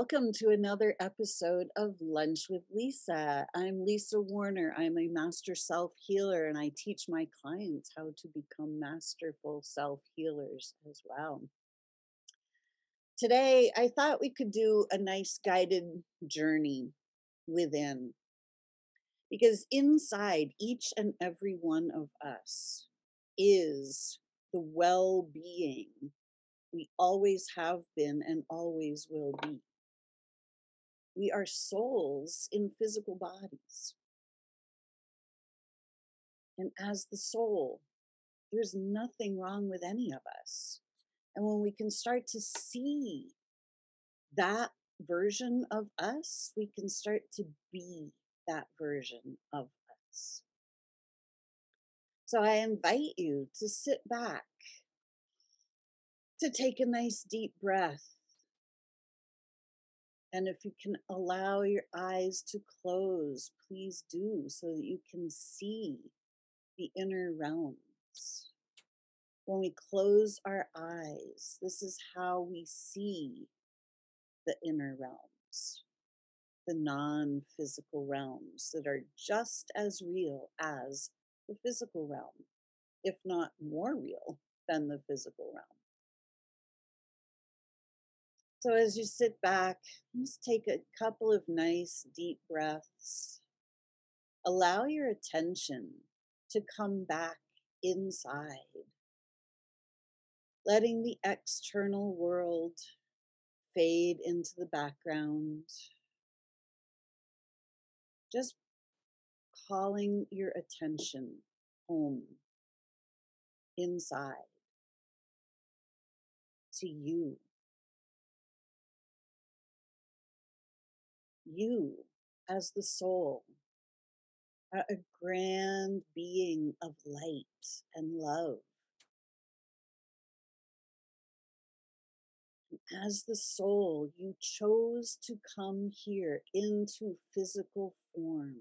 Welcome to another episode of Lunch with Lisa. I'm Lisa Warner. I'm a master self healer and I teach my clients how to become masterful self healers as well. Today, I thought we could do a nice guided journey within because inside each and every one of us is the well being we always have been and always will be. We are souls in physical bodies. And as the soul, there's nothing wrong with any of us. And when we can start to see that version of us, we can start to be that version of us. So I invite you to sit back to take a nice deep breath. And if you can allow your eyes to close, please do so that you can see the inner realms. When we close our eyes, this is how we see the inner realms, the non physical realms that are just as real as the physical realm, if not more real than the physical realm. So as you sit back, just take a couple of nice deep breaths. Allow your attention to come back inside, letting the external world fade into the background. Just calling your attention home, inside, to you. You as the soul are a grand being of light and love. As the soul, you chose to come here into physical form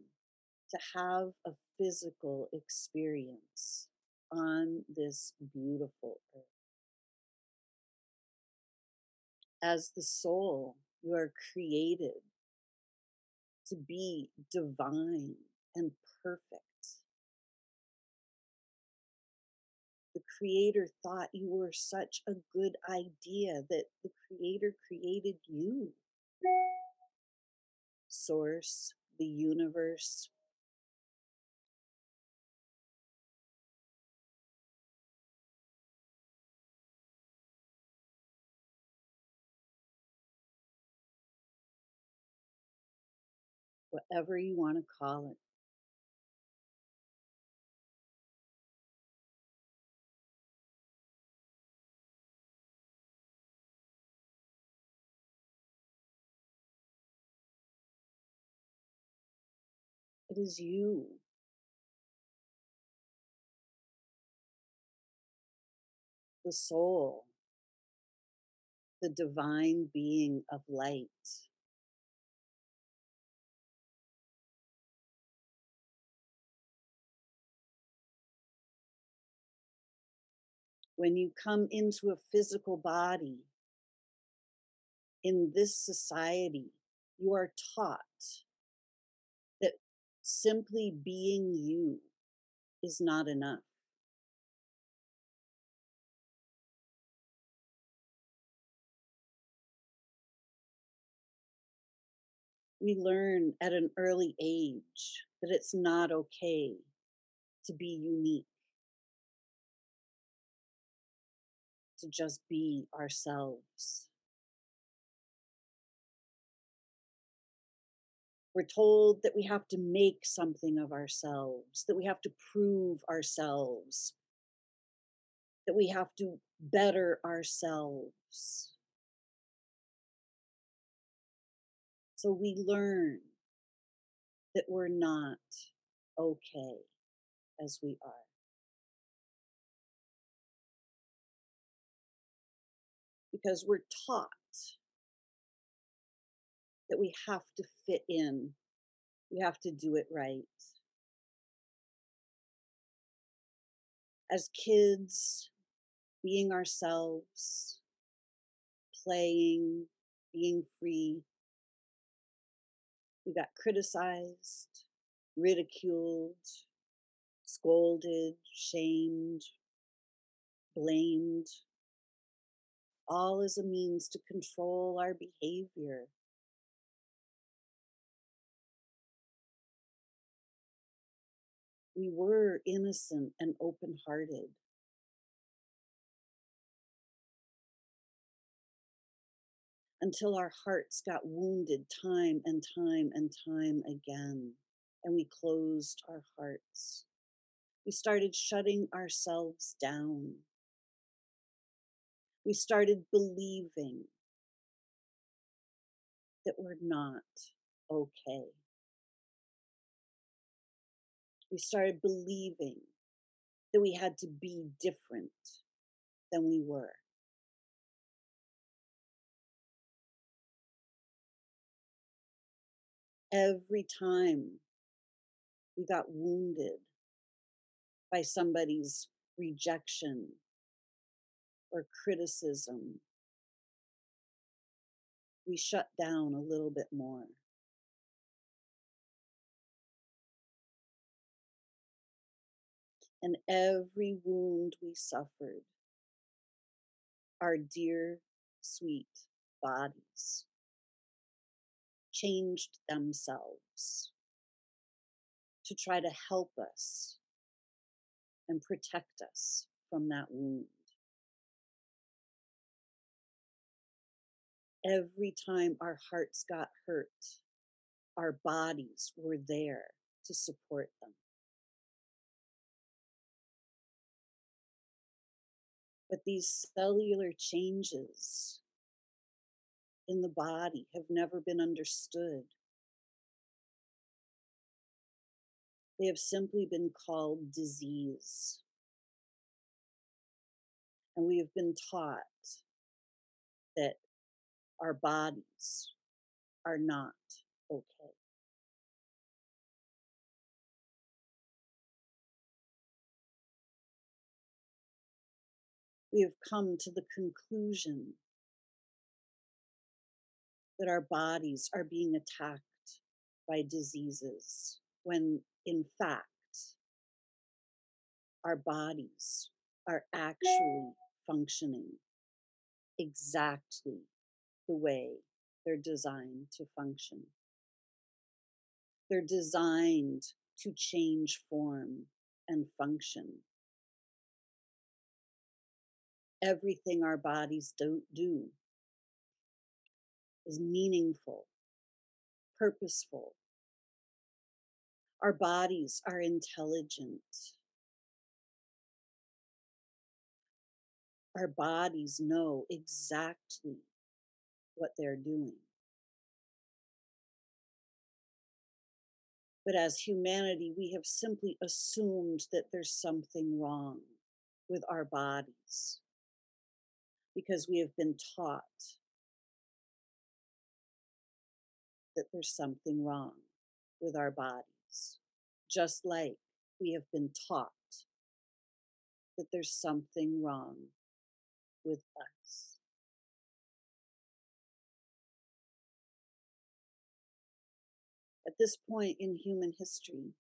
to have a physical experience on this beautiful earth. As the soul, you are created to be divine and perfect. The Creator thought you were such a good idea that the Creator created you. Source, the universe, whatever you want to call it. It is you. The soul, the divine being of light. When you come into a physical body in this society, you are taught that simply being you is not enough. We learn at an early age that it's not okay to be unique. to just be ourselves. We're told that we have to make something of ourselves, that we have to prove ourselves, that we have to better ourselves. So we learn that we're not okay as we are. Because we're taught that we have to fit in, we have to do it right. As kids, being ourselves, playing, being free, we got criticized, ridiculed, scolded, shamed, blamed, all as a means to control our behavior. We were innocent and open hearted. Until our hearts got wounded time and time and time again, and we closed our hearts. We started shutting ourselves down. We started believing that we're not okay. We started believing that we had to be different than we were. Every time we got wounded by somebody's rejection or criticism, we shut down a little bit more. And every wound we suffered, our dear, sweet bodies changed themselves to try to help us and protect us from that wound. Every time our hearts got hurt, our bodies were there to support them. But these cellular changes in the body have never been understood. They have simply been called disease. And we have been taught that our bodies are not okay. We have come to the conclusion that our bodies are being attacked by diseases when in fact our bodies are actually functioning exactly the way they're designed to function. They're designed to change form and function. Everything our bodies don't do is meaningful, purposeful. Our bodies are intelligent. Our bodies know exactly what they're doing. But as humanity, we have simply assumed that there's something wrong with our bodies because we have been taught that there's something wrong with our bodies, just like we have been taught that there's something wrong with us. At this point in human history,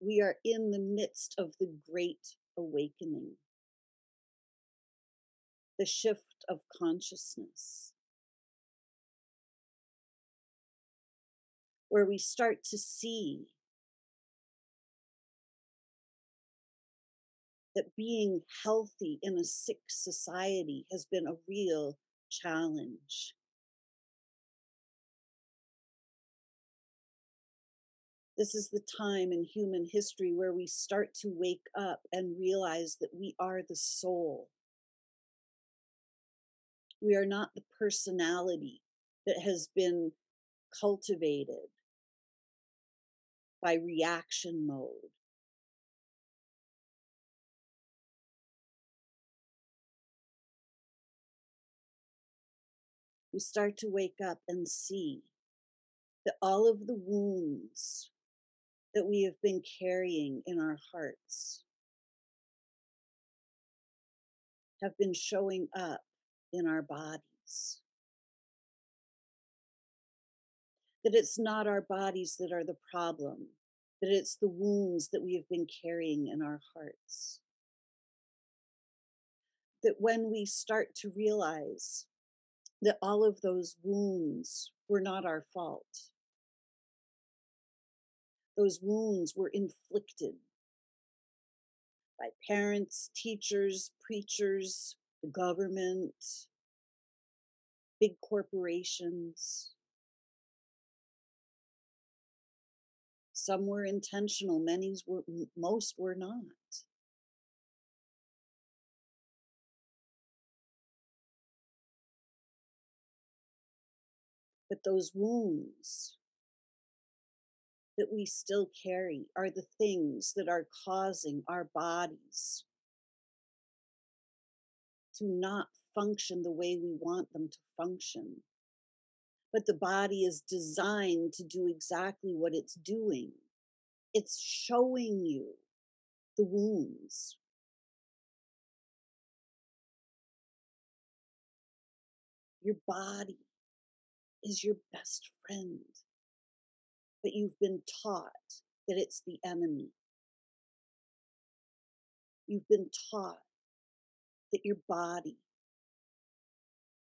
we are in the midst of the great awakening, the shift of consciousness, where we start to see that being healthy in a sick society has been a real challenge. This is the time in human history where we start to wake up and realize that we are the soul. We are not the personality that has been cultivated by reaction mode. We start to wake up and see that all of the wounds that we have been carrying in our hearts have been showing up in our bodies. That it's not our bodies that are the problem, that it's the wounds that we have been carrying in our hearts. That when we start to realize that all of those wounds were not our fault, those wounds were inflicted by parents, teachers, preachers, the government, big corporations. Some were intentional, many were, most were not. But those wounds that we still carry are the things that are causing our bodies to not function the way we want them to function. But the body is designed to do exactly what it's doing. It's showing you the wounds. Your body is your best friend, but you've been taught that it's the enemy. You've been taught that your body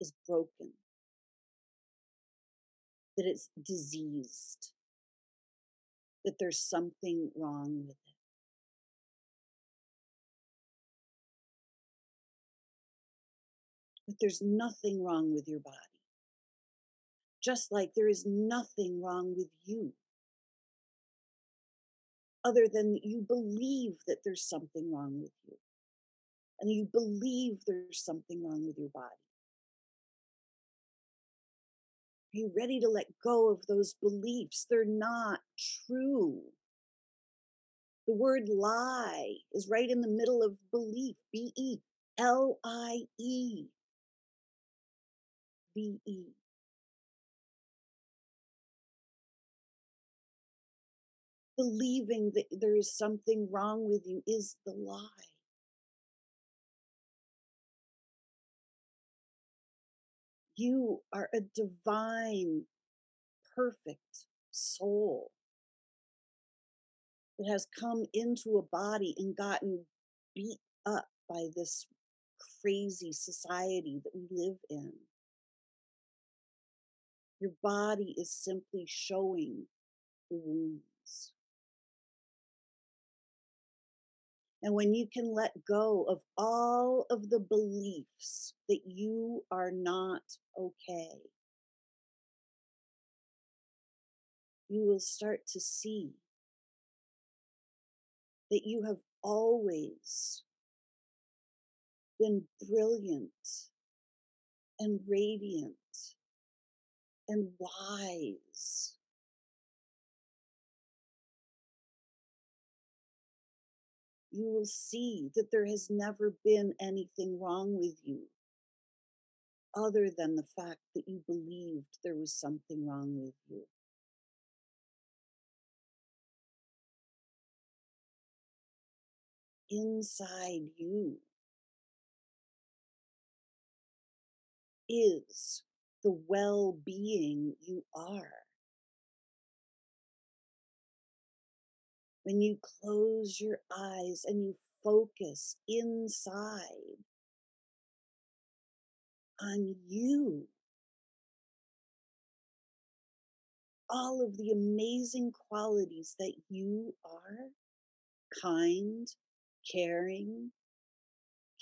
is broken, that it's diseased, that there's something wrong with it. But there's nothing wrong with your body. Just like there is nothing wrong with you. Other than you believe that there's something wrong with you. And you believe there's something wrong with your body. Are you ready to let go of those beliefs? They're not true. The word lie is right in the middle of belief B E L I E. B E. Believing that there is something wrong with you is the lie. You are a divine, perfect soul that has come into a body and gotten beat up by this crazy society that we live in. Your body is simply showing the wounds. And when you can let go of all of the beliefs that you are not okay, you will start to see that you have always been brilliant and radiant and wise you will see that there has never been anything wrong with you other than the fact that you believed there was something wrong with you. Inside you is the well being you are. When you close your eyes and you focus inside on you, all of the amazing qualities that you are kind, caring,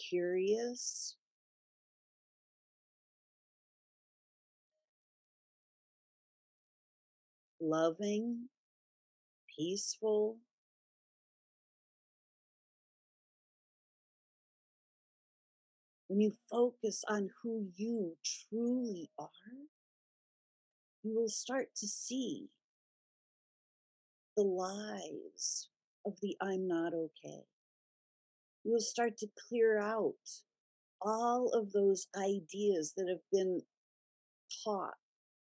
curious. Loving, peaceful. When you focus on who you truly are, you will start to see the lies of the I'm not okay. You'll start to clear out all of those ideas that have been taught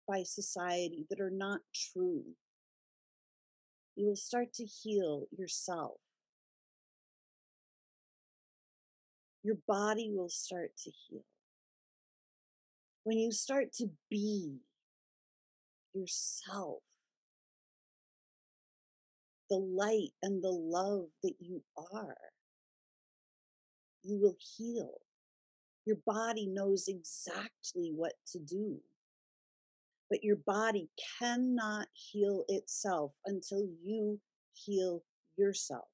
by society that are not true. You will start to heal yourself. Your body will start to heal. When you start to be yourself, the light and the love that you are, you will heal. Your body knows exactly what to do. But your body cannot heal itself until you heal yourself.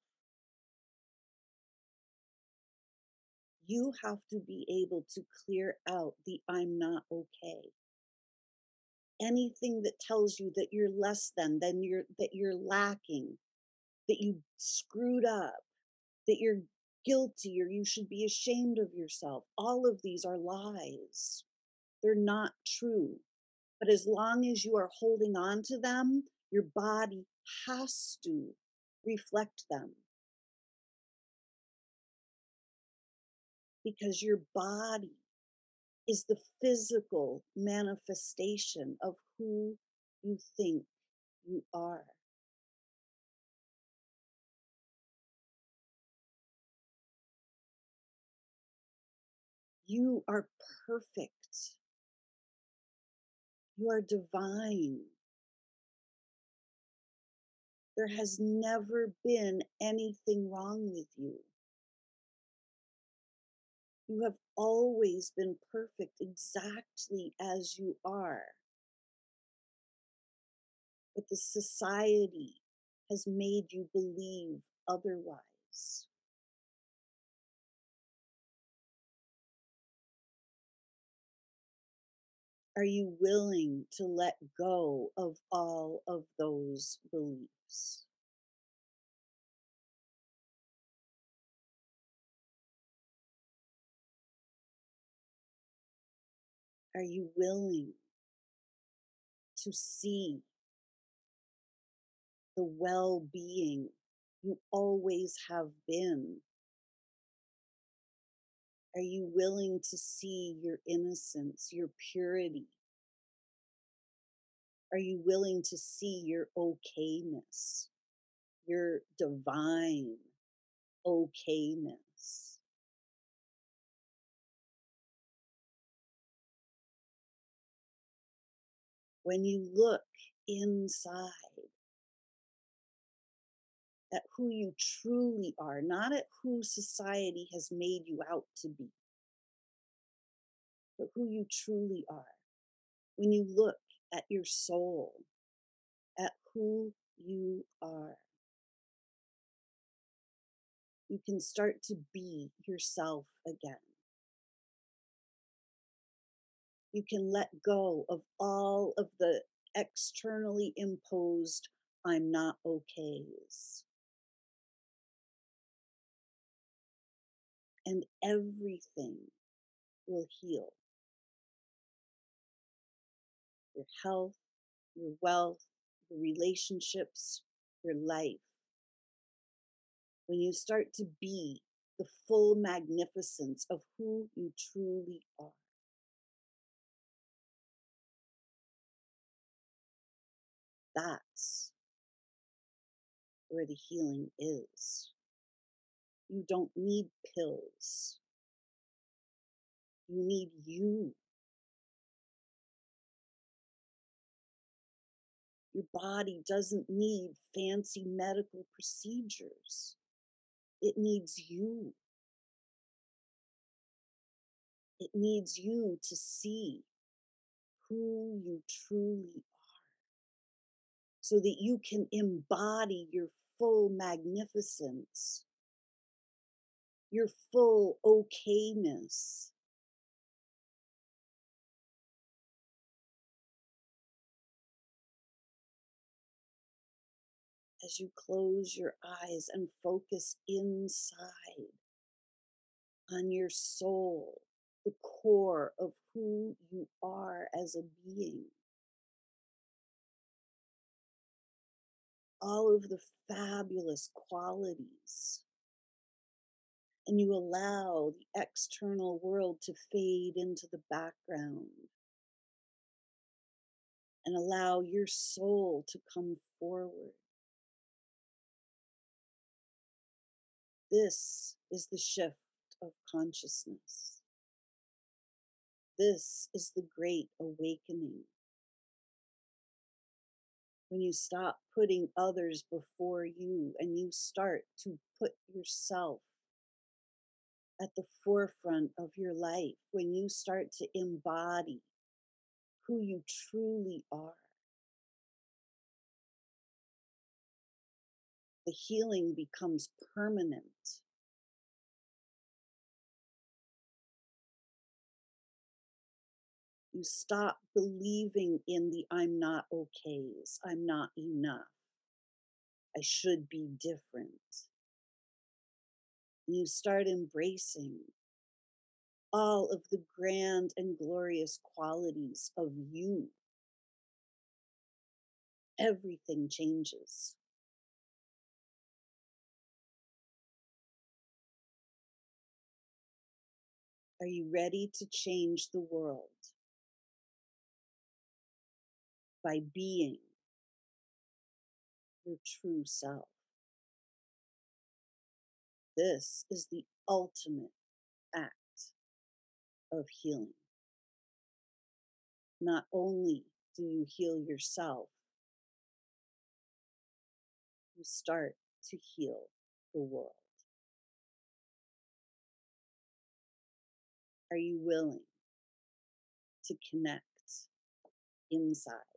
You have to be able to clear out the I'm not okay. Anything that tells you that you're less than, then you're that you're lacking, that you screwed up, that you're guilty or you should be ashamed of yourself. All of these are lies. They're not true. But as long as you are holding on to them, your body has to reflect them. Because your body is the physical manifestation of who you think you are. You are perfect. You are divine. There has never been anything wrong with you. You have always been perfect exactly as you are. But the society has made you believe otherwise. Are you willing to let go of all of those beliefs? Are you willing to see the well being you always have been? Are you willing to see your innocence, your purity? Are you willing to see your okayness, your divine okayness? When you look inside at who you truly are, not at who society has made you out to be, but who you truly are. When you look at your soul, at who you are, you can start to be yourself again. You can let go of all of the externally imposed I'm not okays. And everything will heal. Your health, your wealth, your relationships, your life. When you start to be the full magnificence of who you truly are. That's where the healing is. You don't need pills. You need you. Your body doesn't need fancy medical procedures. It needs you. It needs you to see who you truly so that you can embody your full magnificence, your full okayness. As you close your eyes and focus inside on your soul, the core of who you are as a being. All of the fabulous qualities. And you allow the external world to fade into the background and allow your soul to come forward. This is the shift of consciousness. This is the great awakening. When you stop putting others before you and you start to put yourself at the forefront of your life, when you start to embody who you truly are. The healing becomes permanent. You stop believing in the I'm not okays, I'm not enough, I should be different. And you start embracing all of the grand and glorious qualities of you. Everything changes. Are you ready to change the world by being your true self? This is the ultimate act of healing. Not only do you heal yourself, you start to heal the world. Are you willing to connect inside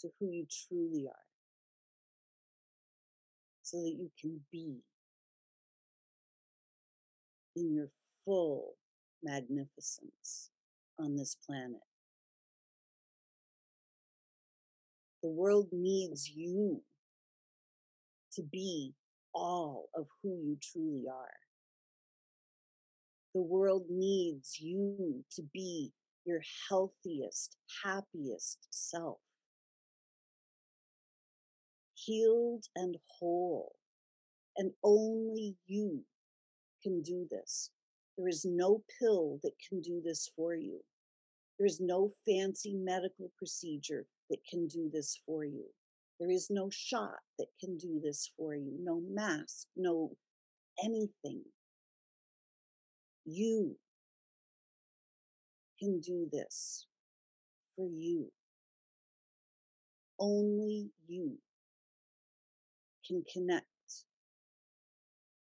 to who you truly are so that you can be in your full magnificence on this planet. The world needs you to be all of who you truly are. The world needs you to be your healthiest, happiest self. Healed and whole. And only you can do this. There is no pill that can do this for you. There is no fancy medical procedure that can do this for you. There is no shot that can do this for you, no mask, no anything. You can do this for you. Only you can connect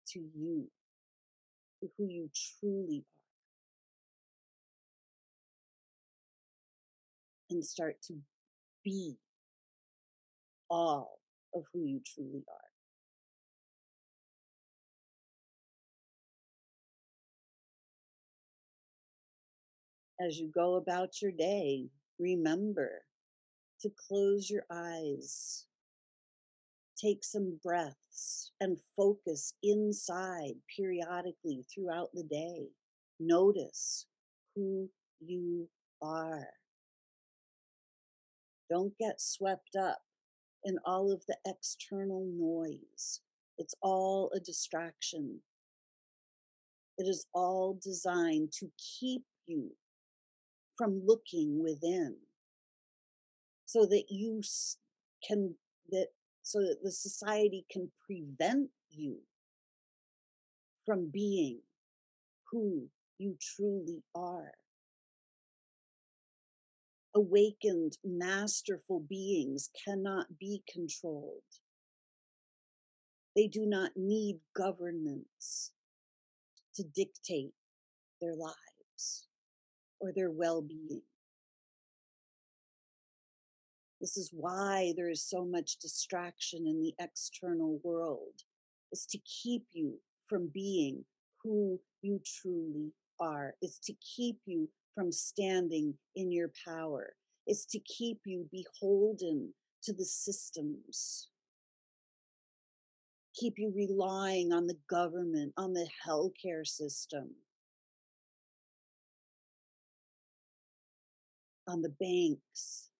to you to who you truly are. And start to be all of who you truly are. As you go about your day, remember to close your eyes take some breaths and focus inside periodically throughout the day. Notice who you are. Don't get swept up in all of the external noise. It's all a distraction. It is all designed to keep you from looking within so that you can that so that the society can prevent you from being who you truly are. Awakened, masterful beings cannot be controlled. They do not need governments to dictate their lives or their well being. This is why there is so much distraction in the external world, is to keep you from being who you truly are. is to keep you from standing in your power. is to keep you beholden to the systems keep you relying on the government, on the healthcare system, on the banks.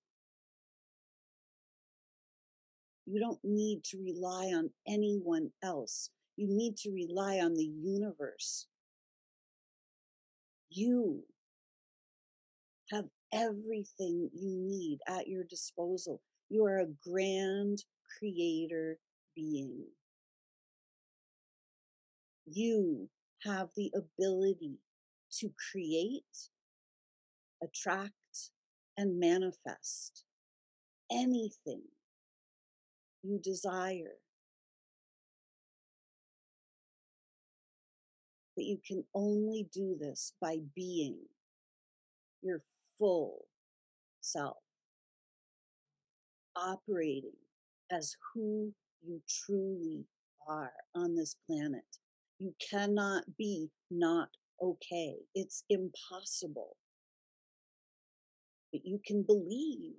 You don't need to rely on anyone else. You need to rely on the universe. You have everything you need at your disposal. You are a grand creator being. You have the ability to create, attract, and manifest anything you desire. But you can only do this by being your full self, operating as who you truly are on this planet. You cannot be not okay. It's impossible. But you can believe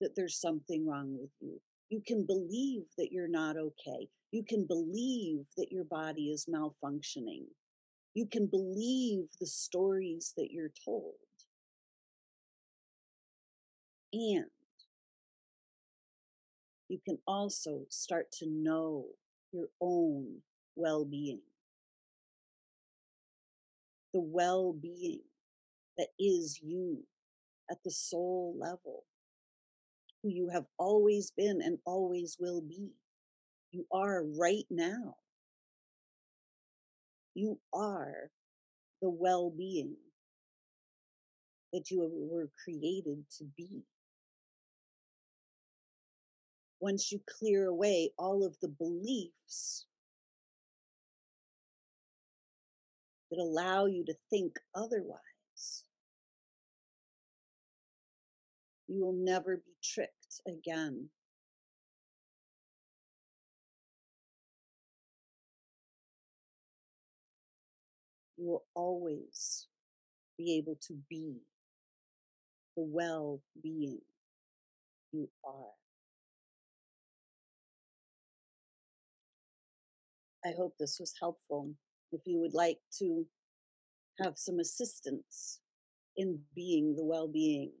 that there's something wrong with you. You can believe that you're not okay. You can believe that your body is malfunctioning. You can believe the stories that you're told. And you can also start to know your own well being. The well being that is you at the soul level, who you have always been and always will be. You are right now. You are the well being that you were created to be. Once you clear away all of the beliefs that allow you to think otherwise, you will never be tricked again. You will always be able to be the well being you are. I hope this was helpful. If you would like to have some assistance in being the well being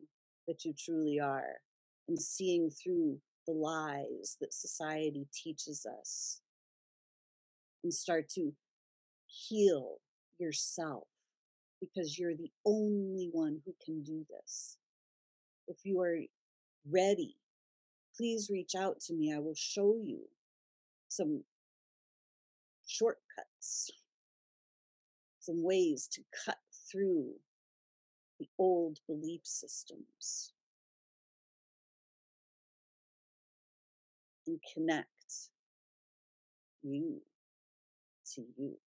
that you truly are and seeing through the lies that society teaches us and start to heal yourself because you're the only one who can do this. If you are ready, please reach out to me. I will show you some shortcuts, some ways to cut through the old belief systems and connect you to you.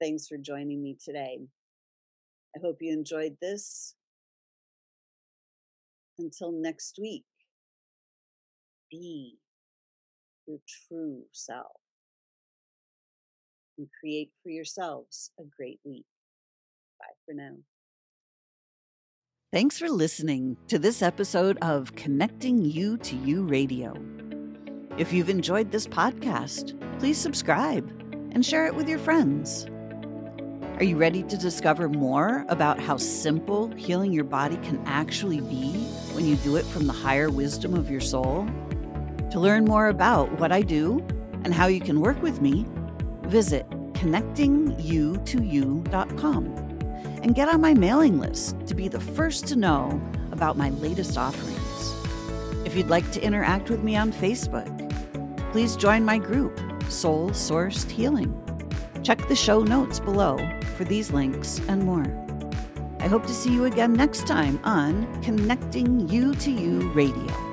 Thanks for joining me today. I hope you enjoyed this. Until next week, be your true self and create for yourselves a great week. For now. Thanks for listening to this episode of Connecting You to You Radio. If you've enjoyed this podcast, please subscribe and share it with your friends. Are you ready to discover more about how simple healing your body can actually be when you do it from the higher wisdom of your soul? To learn more about what I do and how you can work with me, visit connectingyoutoyou.com and get on my mailing list to be the first to know about my latest offerings. If you'd like to interact with me on Facebook, please join my group, Soul Sourced Healing. Check the show notes below for these links and more. I hope to see you again next time on Connecting You to You Radio.